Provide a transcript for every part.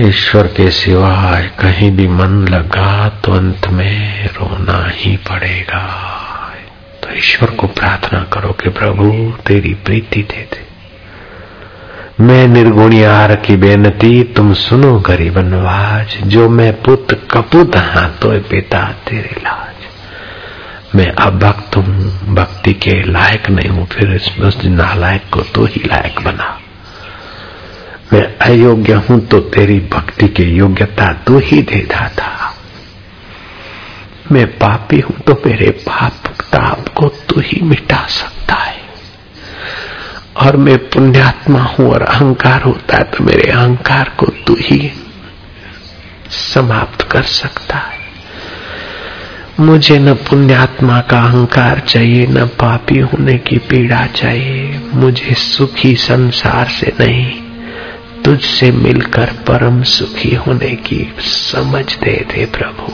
ईश्वर के सिवाय कहीं भी मन लगा तो अंत में रोना ही पड़ेगा। तो ईश्वर को प्रार्थना करो कि प्रभु, तेरी प्रीति दे दे। मैं निर्गुणियार की बेनती, तुम सुनो गरीब नवाज़ जो मैं पुत कपुत हाँ तो पिता तेरे लाज। मैं अभक्त हूँ, भक्ति के लायक नहीं हूँ, फिर उस नालायक को तो ही लायक बना। मैं अयोग्य हूँ तो तेरी भक्ति की योग्यता तू ही दे था मैं पापी हूँ तो मेरे पाप ताप को तू ही मिटा सकता है। और मैं पुण्यात्मा हूँ और अहंकार होता है तो मेरे अहंकार को तू ही समाप्त कर सकता है। मुझे न पुण्यात्मा का अहंकार चाहिए, न पापी होने की पीड़ा चाहिए। मुझे सुखी संसार से नहीं तुझसे मिलकर परम सुखी होने की समझ दे दे प्रभु।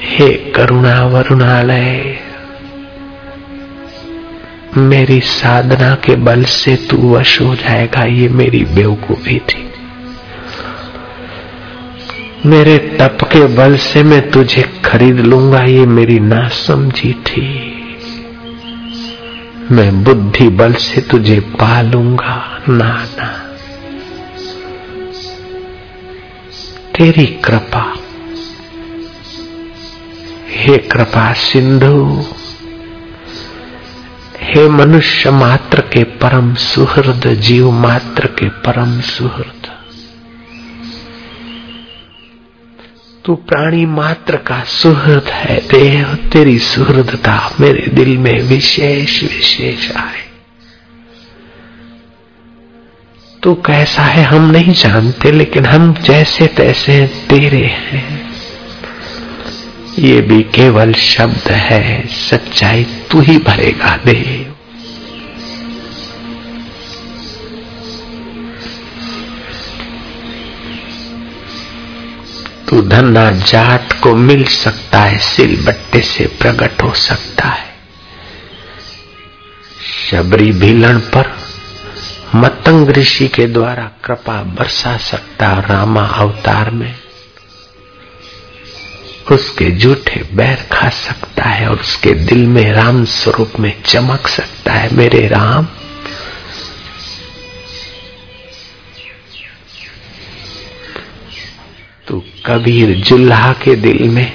हे करुणा वरुणालय, मेरी साधना के बल से तू वश हो जाएगा, ये मेरी बेवकूफ़ी थी। मेरे तप के बल से मैं तुझे खरीद लूँगा, ये मेरी नासमझी थी। मैं बुद्धि बल से तुझे पालूँगा ना ना तेरी कृपा। हे कृपा सिंधु, हे मनुष्य मात्र के परम सुहृद, जीव मात्र के परम सुहृद। तू प्राणी मात्र का सुहृद है। देव तेरी सुहृदता मेरे दिल में विशेष विशेष आए। तू कैसा है हम नहीं जानते, लेकिन हम जैसे तैसे तेरे हैं। ये भी केवल शब्द है, सच्चाई तू ही भरेगा देव धन्ना जाट को मिल सकता है, सिल बट्टे से प्रकट हो सकता है। शबरी भीलन पर मतंग ऋषि के द्वारा कृपा बरसा सकता रामा अवतार में। उसके जूठे बैर खा सकता है और उसके दिल में राम स्वरूप में चमक सकता है, मेरे राम। कबीर जुल्हा के दिल में,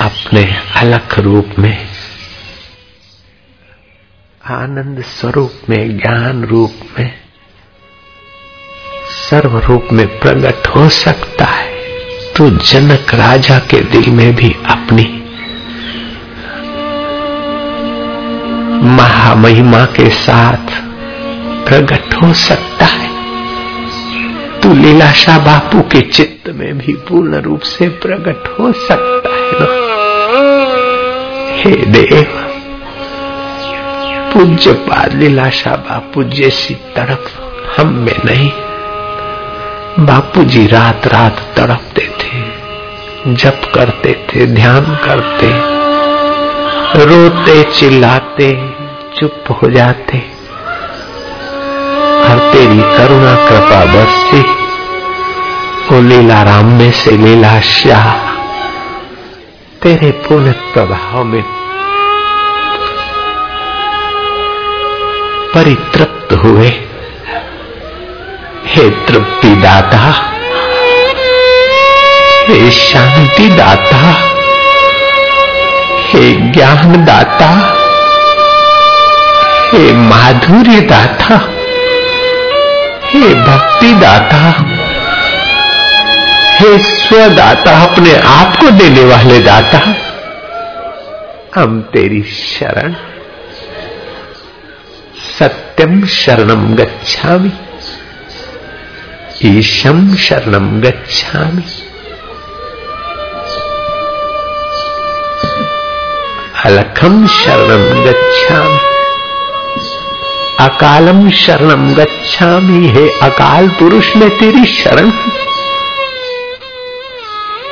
अपने अलख रूप में, आनंद स्वरूप में, ज्ञान रूप में, सर्व रूप में प्रकट हो सकता है। तो जनक राजा के दिल में भी अपनी महामहिमा के साथ प्रकट हो सकता तू लीलाशाह बापू के चित्त में भी पूर्ण रूप से प्रकट हो सकता है हे देव पूज्य पाद लीलाशाह बापू जैसी तड़प हम में नहीं। बापू जी रात रात तड़पते थे, जप करते थे, ध्यान करते, रोते, चिल्लाते, चुप हो जाते। तेरी करुणा कृपा बरसी। वो लीला राम में से लीला श्याह तेरे पूर्ण प्रभाव में परितृप्त हुए। हे तृप्ति दाता हे शांति दाता हे ज्ञान दाता हे माधुर्य दाता हे भक्ति दाता हे स्वदाता, अपने आप को देने वाले दाता, हम तेरी शरण, सत्यम शरणम गच्छामि, ईशम शरणम गच्छामि। अलखम शरणम गच्छामि। अकालम शरणम गच्छामि हे अकाल पुरुष, में तेरी शरण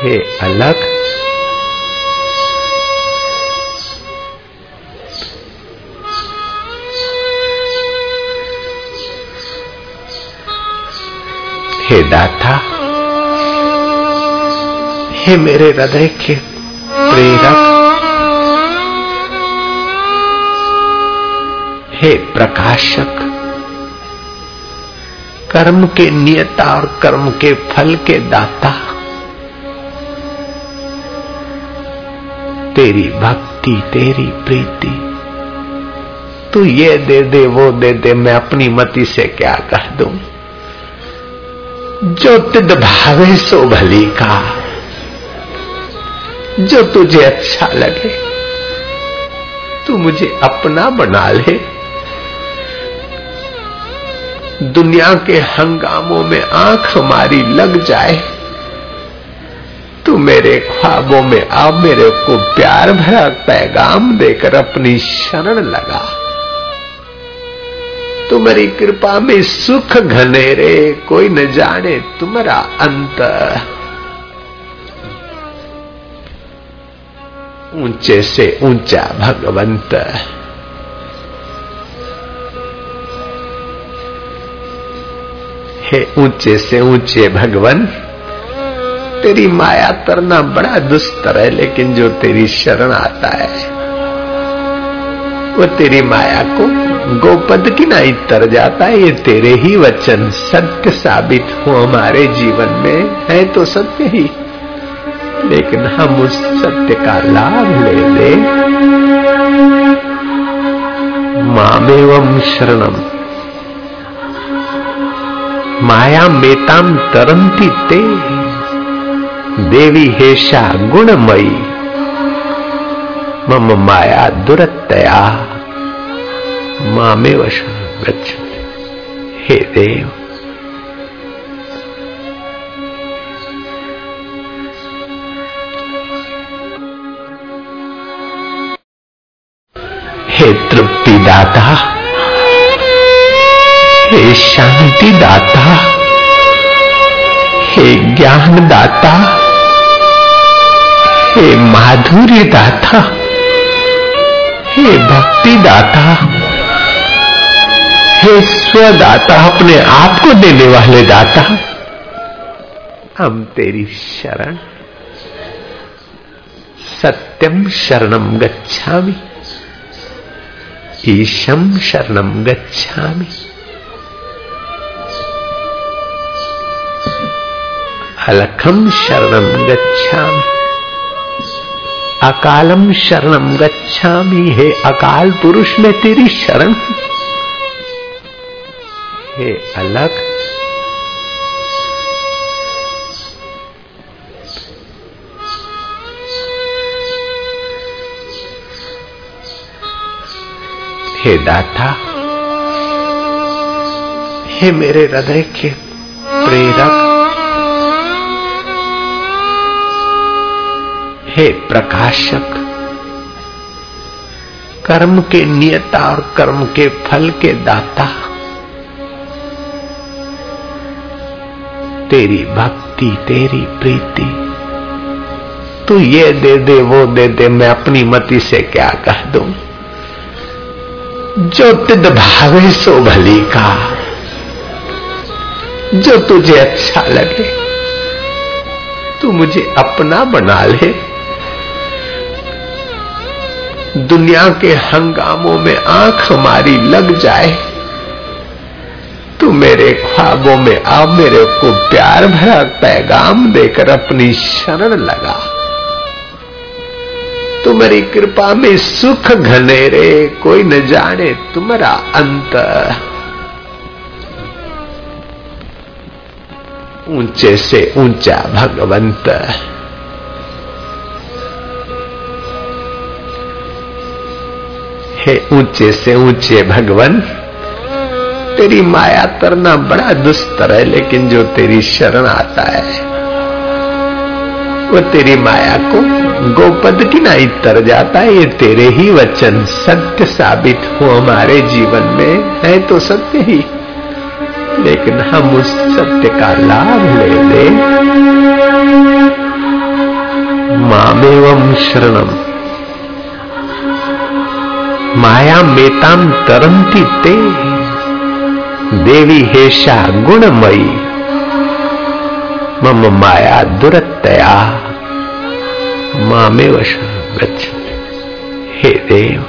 हे अलग। हे दाता, हे मेरे हृदय के प्रेरक। हे प्रकाशक, कर्म के नियता और कर्म के फल के दाता, तेरी भक्ति, तेरी प्रीति, तू ये दे दे, वो दे दे, मैं अपनी मति से क्या कह दू? जो तिद भावे सो भली का, जो तुझे अच्छा लगे, तू मुझे अपना बना ले। दुनिया के हंगामों में आँख हमारी लग जाए, तू मेरे ख्वाबों में अब मेरे को प्यार भरा पैगाम देकर अपनी शरण लगा। तुम्हारी कृपा में सुख घनेरे, कोई न जाने तुम्हारा अंत ऊँचे से ऊँचा भगवंत। हे ऊँचे से ऊँचे, भगवान, तेरी माया तरना बड़ा दुस्तर है, लेकिन जो तेरी शरण आता है, वो तेरी माया को गोपद की नहीं तर जाता है। ये तेरे ही वचन सत्य साबित हो हमारे जीवन में। है तो सत्य ही, लेकिन हम उस सत्य का लाभ ले ले। मामेवम शरणम माया मेताम तरंती ते। देवी हेशा गुणमयी। मम माया दुरतया मामेव गच्छ हे देव। हे तृप्ति दाता हे शांति दाता हे ज्ञान दाता हे माधुर्य दाता हे भक्ति दाता हे स्वदाता अपने आप को देने वाले दाता, हम तेरी शरण, सत्यम शरणम गच्छामि, ईशम शरणम गच्छामि। अलखम शरणम गच्छामि। अकालम शरणम गच्छामि। हे अकाल पुरुष, में तेरी शरण हे। अलग हे दाता, हे मेरे हृदय के प्रेरक हे प्रकाशक, कर्म के नियता और कर्म के फल के दाता, तेरी भक्ति, तेरी प्रीति, तू ये दे दे, वो दे दे, मैं अपनी मति से क्या कह दू? जो तिद भावे सो भली का, जो तुझे अच्छा लगे, तू मुझे अपना बना ले। दुनिया के हंगामों में आँख हमारी लग जाए, तू मेरे ख्वाबों में आ मेरे को प्यार भरा पैगाम देकर अपनी शरण लगा। तुम्हारी कृपा में सुख घनेरे, कोई न जाने तुम्हारा अंत ऊँचे से ऊँचा भगवंत। हे, ऊँचे से ऊँचे भगवान। तेरी माया तरना बड़ा दुस्तर है, लेकिन जो तेरी शरण आता है, वो तेरी माया को गोपद की नहीं तर जाता है। ये तेरे ही वचन सत्य साबित हो हमारे जीवन में। है तो सत्य ही, लेकिन हम उस सत्य का लाभ ले ले। मामेवम शरणम माया मेताम तरंती ते। देवी हेशा गुणमयी। मम माया दुरतया मामेव गच्छ। हे देव।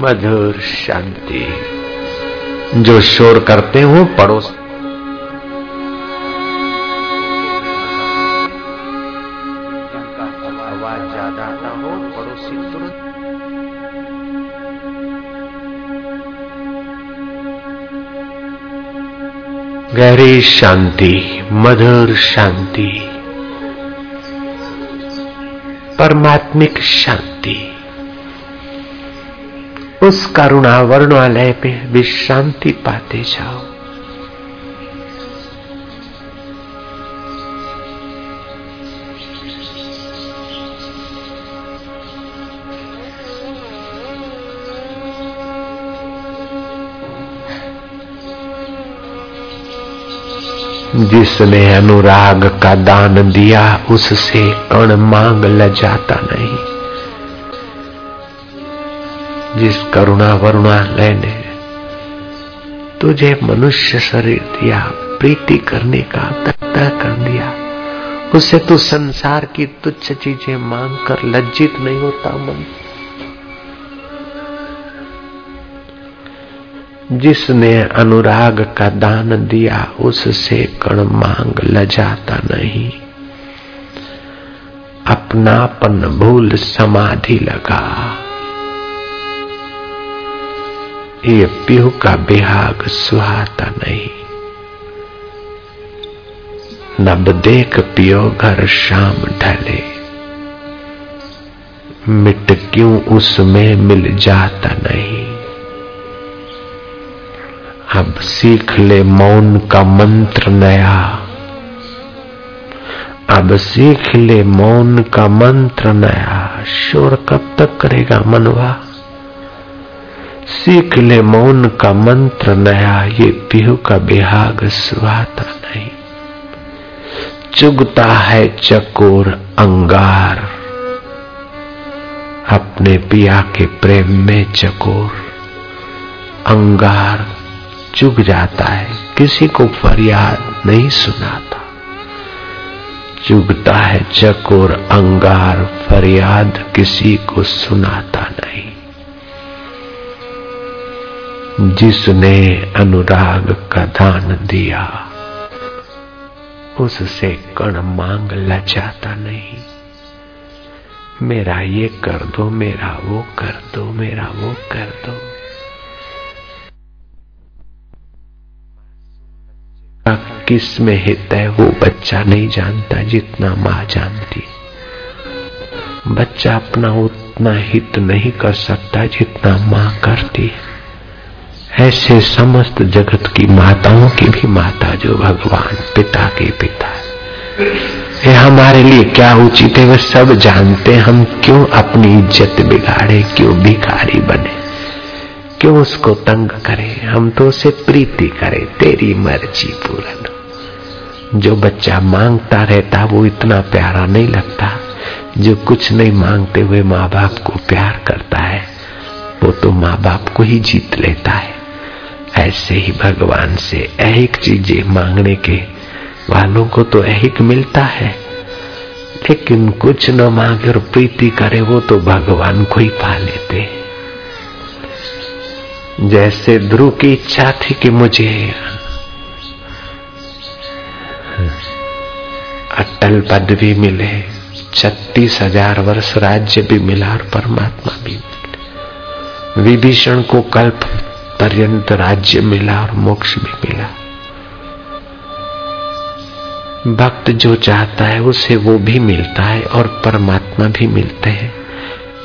मधुर शांति। जो शोर करते हो पड़ोस गहरी शांति मधुर शांति परमात्मिक शांति। उस करुणा वर्णालय पे विश्रांति पाते जाओ। जिसने अनुराग का दान दिया, उससे कण मांग ल जाता नहीं। जिस करुणा वरुणा ने तुझे मनुष्य शरीर दिया, प्रीति करने का तय कर दिया। उससे तू संसार की तुच्छ चीज़ें मांग कर लज्जित नहीं होता मन। जिसने अनुराग का दान दिया, उससे कण मांग लजाता नहीं। अपनापन भूल समाधि लगा। ये पीहू का बिहाग सुहाता नहीं। नब देख पियो घर शाम ढले। मिट क्यों उसमें मिल जाता नहीं। अब सीख ले मौन का मंत्र नया। अब सीख ले मौन का मंत्र नया। शोर कब तक करेगा मनवा? सीख ले मौन का मंत्र नया। ये पीहू का बिहाग सुहाता नहीं। चुगता है चकोर अंगार। अपने पिया के प्रेम में चकोर अंगार। चुग जाता है, किसी को फरियाद नहीं सुनाता। चुगता है चकोर अंगार, फरियाद किसी को सुनाता नहीं। जिसने अनुराग का दान दिया, उससे कण मांग लजाता नहीं। मेरा ये कर दो, मेरा वो कर दो, मेरा वो कर दो। किसमें हित है वो बच्चा नहीं जानता जितना माँ जानती। बच्चा अपना उतना हित नहीं कर सकता जितना माँ करती ऐसे समस्त जगत की माताओं की भी माता जो भगवान पिता के पिता है। ये हमारे लिए क्या उचित है? वे सब जानते हम क्यों अपनी इज़्ज़त बिगाड़े, क्यों भिखारी बने? क्यों उसको तंग करे? हम तो उसे प्रीति करें, तेरी मर्ज़ी पूर्ण जो बच्चा माँगता रहता, वो इतना प्यारा नहीं लगता। जो कुछ नहीं मांगते हुए माँ बाप को प्यार करता है। वो तो माँ बाप को ही जीत लेता है। ऐसे ही भगवान से ऐहिक चीज़ें मांगने के वालों को तो ऐहिक मिलता है। लेकिन कुछ न मांगे और प्रीति करे, वो तो भगवान को ही पा लेते जैसे ध्रुव की इच्छा थी कि मुझे अटल पद भी मिले, छत्तीस हज़ार वर्ष राज्य भी मिला और परमात्मा भी मिले। विभीषण को कल्प पर्यंत राज्य मिला और मोक्ष भी मिला। भक्त जो चाहता है, उसे वो भी मिलता है और परमात्मा भी मिलते हैं।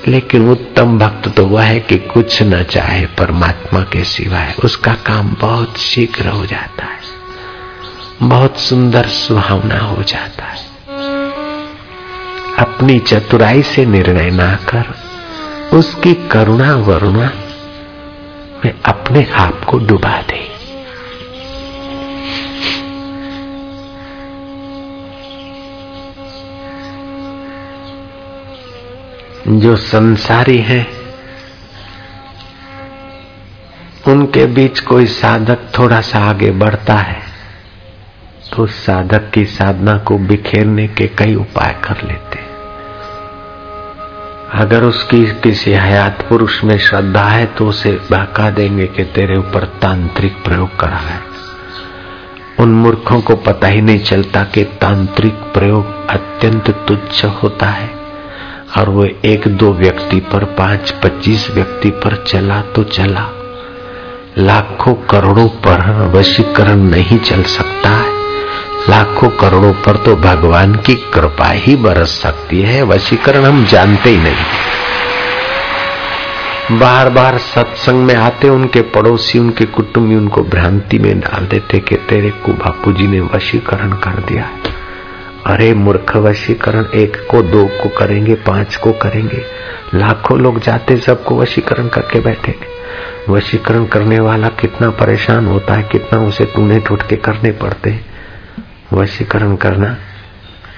लेकिन उत्तम भक्त तो वह है कि कुछ न चाहे परमात्मा के सिवाय, उसका काम बहुत शीघ्र हो जाता है। बहुत सुंदर सुहावना हो जाता है। अपनी चतुराई से निर्णय ना कर, उसकी करुणा वरुणा में अपने आप को डुबा दे। जो संसारी है, उनके बीच कोई साधक थोड़ा सा आगे बढ़ता है। तो साधक की साधना को बिखेरने के कई उपाय कर लेते अगर उसकी किसी हयात पुरुष में श्रद्धा है तो उसे बहका देंगे कि तेरे ऊपर तांत्रिक प्रयोग करा है। उन मूर्खों को पता ही नहीं चलता कि तांत्रिक प्रयोग अत्यंत तुच्छ होता है और वो एक दो व्यक्ति पर, पाँच पच्चीस व्यक्ति पर चला तो चला। लाखों करोड़ों पर वशीकरण नहीं चल सकता है। लाखों करोड़ों पर तो भगवान की कृपा ही बरस सकती है, वशीकरण हम जानते ही नहीं। बार बार सत्संग में आते, उनके पड़ोसी, उनके कुटुंबी उनको भ्रांति में डाल देते कि तेरे को बापू जी ने वशीकरण कर दिया अरे मूर्ख, वशीकरण एक को, दो को करेंगे, पाँच को करेंगे। लाखों लोग जाते, सबको वशीकरण करके बैठेंगे वशीकरण करने वाला कितना परेशान होता है, कितना उसे टूने टूट के करने पड़ते हैं। वशीकरण करना।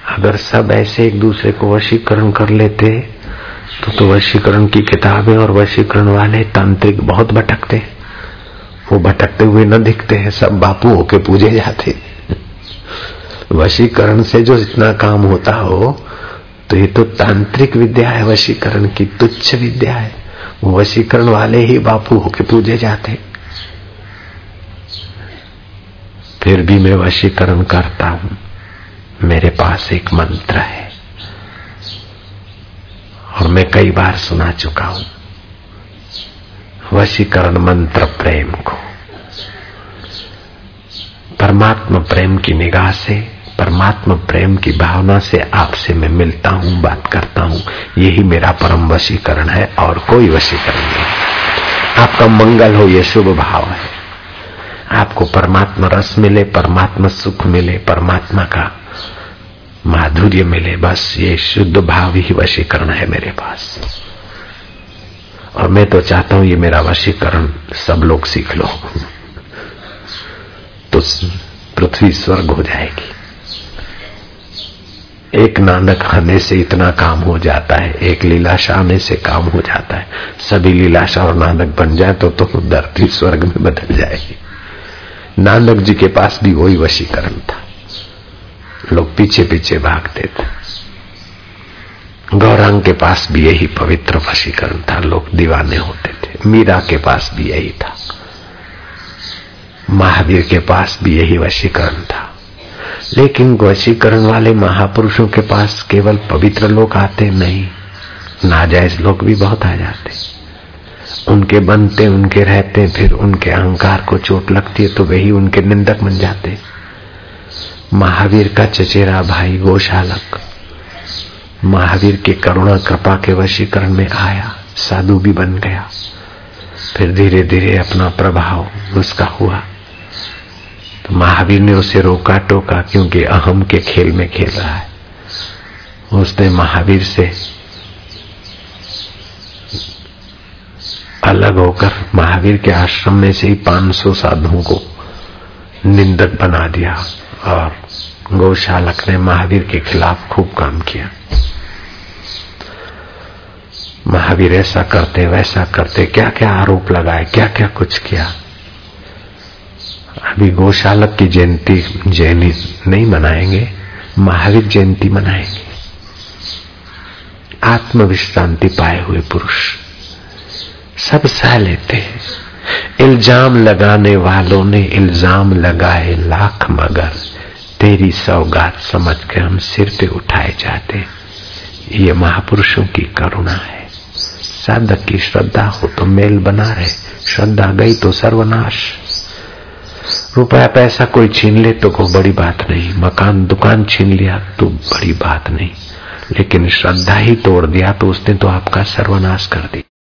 अगर सब ऐसे एक दूसरे को वशीकरण कर लेते तो तो वशीकरण की किताबें और वशीकरण वाले तांत्रिक बहुत भटकते। वो भटकते हुए न दिखते हैं, सब बापू होके पूजे जाते। वशीकरण से जो इतना काम होता हो तो ये तो तांत्रिक विद्या है, वशीकरण की तुच्छ विद्या है। वशीकरण वाले ही बापू होके पूजे जाते। फिर भी मैं वशीकरण करता हूँ। मेरे पास एक मंत्र है। और मैं कई बार सुना चुका हूँ। वशीकरण मंत्र प्रेम को। परमात्मा प्रेम की निगाह से, परमात्मा प्रेम की भावना से आपसे मैं मिलता हूँ, बात करता हूँ। यही मेरा परम वशीकरण है और कोई वशीकरण नहीं। आपका मंगल हो यह शुभ भाव है। आपको परमात्मा रस मिले, परमात्मा सुख मिले, परमात्मा का माधुर्य मिले, बस ये शुद्ध भाव ही वशीकरण है मेरे पास। और मैं तो चाहता हूँ ये मेरा वशीकरण सब लोग सीख लो। तो पृथ्वी स्वर्ग हो जाएगी। एक नानक आने से इतना काम हो जाता है, एक लीलाशा आने से काम हो जाता है। सभी लीलाशा और नानक बन जाए तो तो धरती स्वर्ग में बदल जाएगी। नानक जी के पास भी वही वशीकरण था। लोग पीछे पीछे भागते थे। गौरांग के पास भी यही पवित्र वशीकरण था। लोग दीवाने होते थे। मीरा के पास भी यही था। महावीर के पास भी यही वशीकरण था। लेकिन वशीकरण वाले महापुरुषों के पास केवल पवित्र लोग आते नहीं। नाजायज लोग भी बहुत आ जाते। उनके बनते, उनके रहते, फिर उनके अहंकार को चोट लगती है तो वही उनके निंदक बन जाते महावीर का चचेरा भाई गोशालक, महावीर के करुणा, कृपा के वशीकरण में आया, साधु भी बन गया। फिर धीरे धीरे अपना प्रभाव उसका हुआ। तो महावीर ने उसे रोका टोका क्योंकि अहम के खेल में खेल रहा है। उसने महावीर से अलग होकर महावीर के आश्रम में से ही 500 साधुओं को निंदक बना दिया और गौशालक ने महावीर के खिलाफ खूब काम किया। महावीर ऐसा करते, वैसा करते क्या क्या आरोप लगाए क्या क्या कुछ किया। अभी गौशालक की जयंती जयंती नहीं मनाएँगे, महावीर जयंती मनाएँगे। आत्मविश्रांति पाए हुए पुरुष। सब सह लेते हैं। इल्ज़ाम लगाने वालों ने इल्ज़ाम लगाए लाख मगर। तेरी सौगात समझ कर हम सिर पे उठाए जाते ये महापुरुषों की करुणा है। साधक की श्रद्धा हो तो मेल बना रहे। श्रद्धा गई तो सर्वनाश। रुपया पैसा कोई छीन ले तो कोई बड़ी बात नहीं। मकान, दुकान छीन लिया तो बड़ी बात नहीं। लेकिन श्रद्धा ही तोड़ दिया तो उसने तो आपका सर्वनाश कर दिया।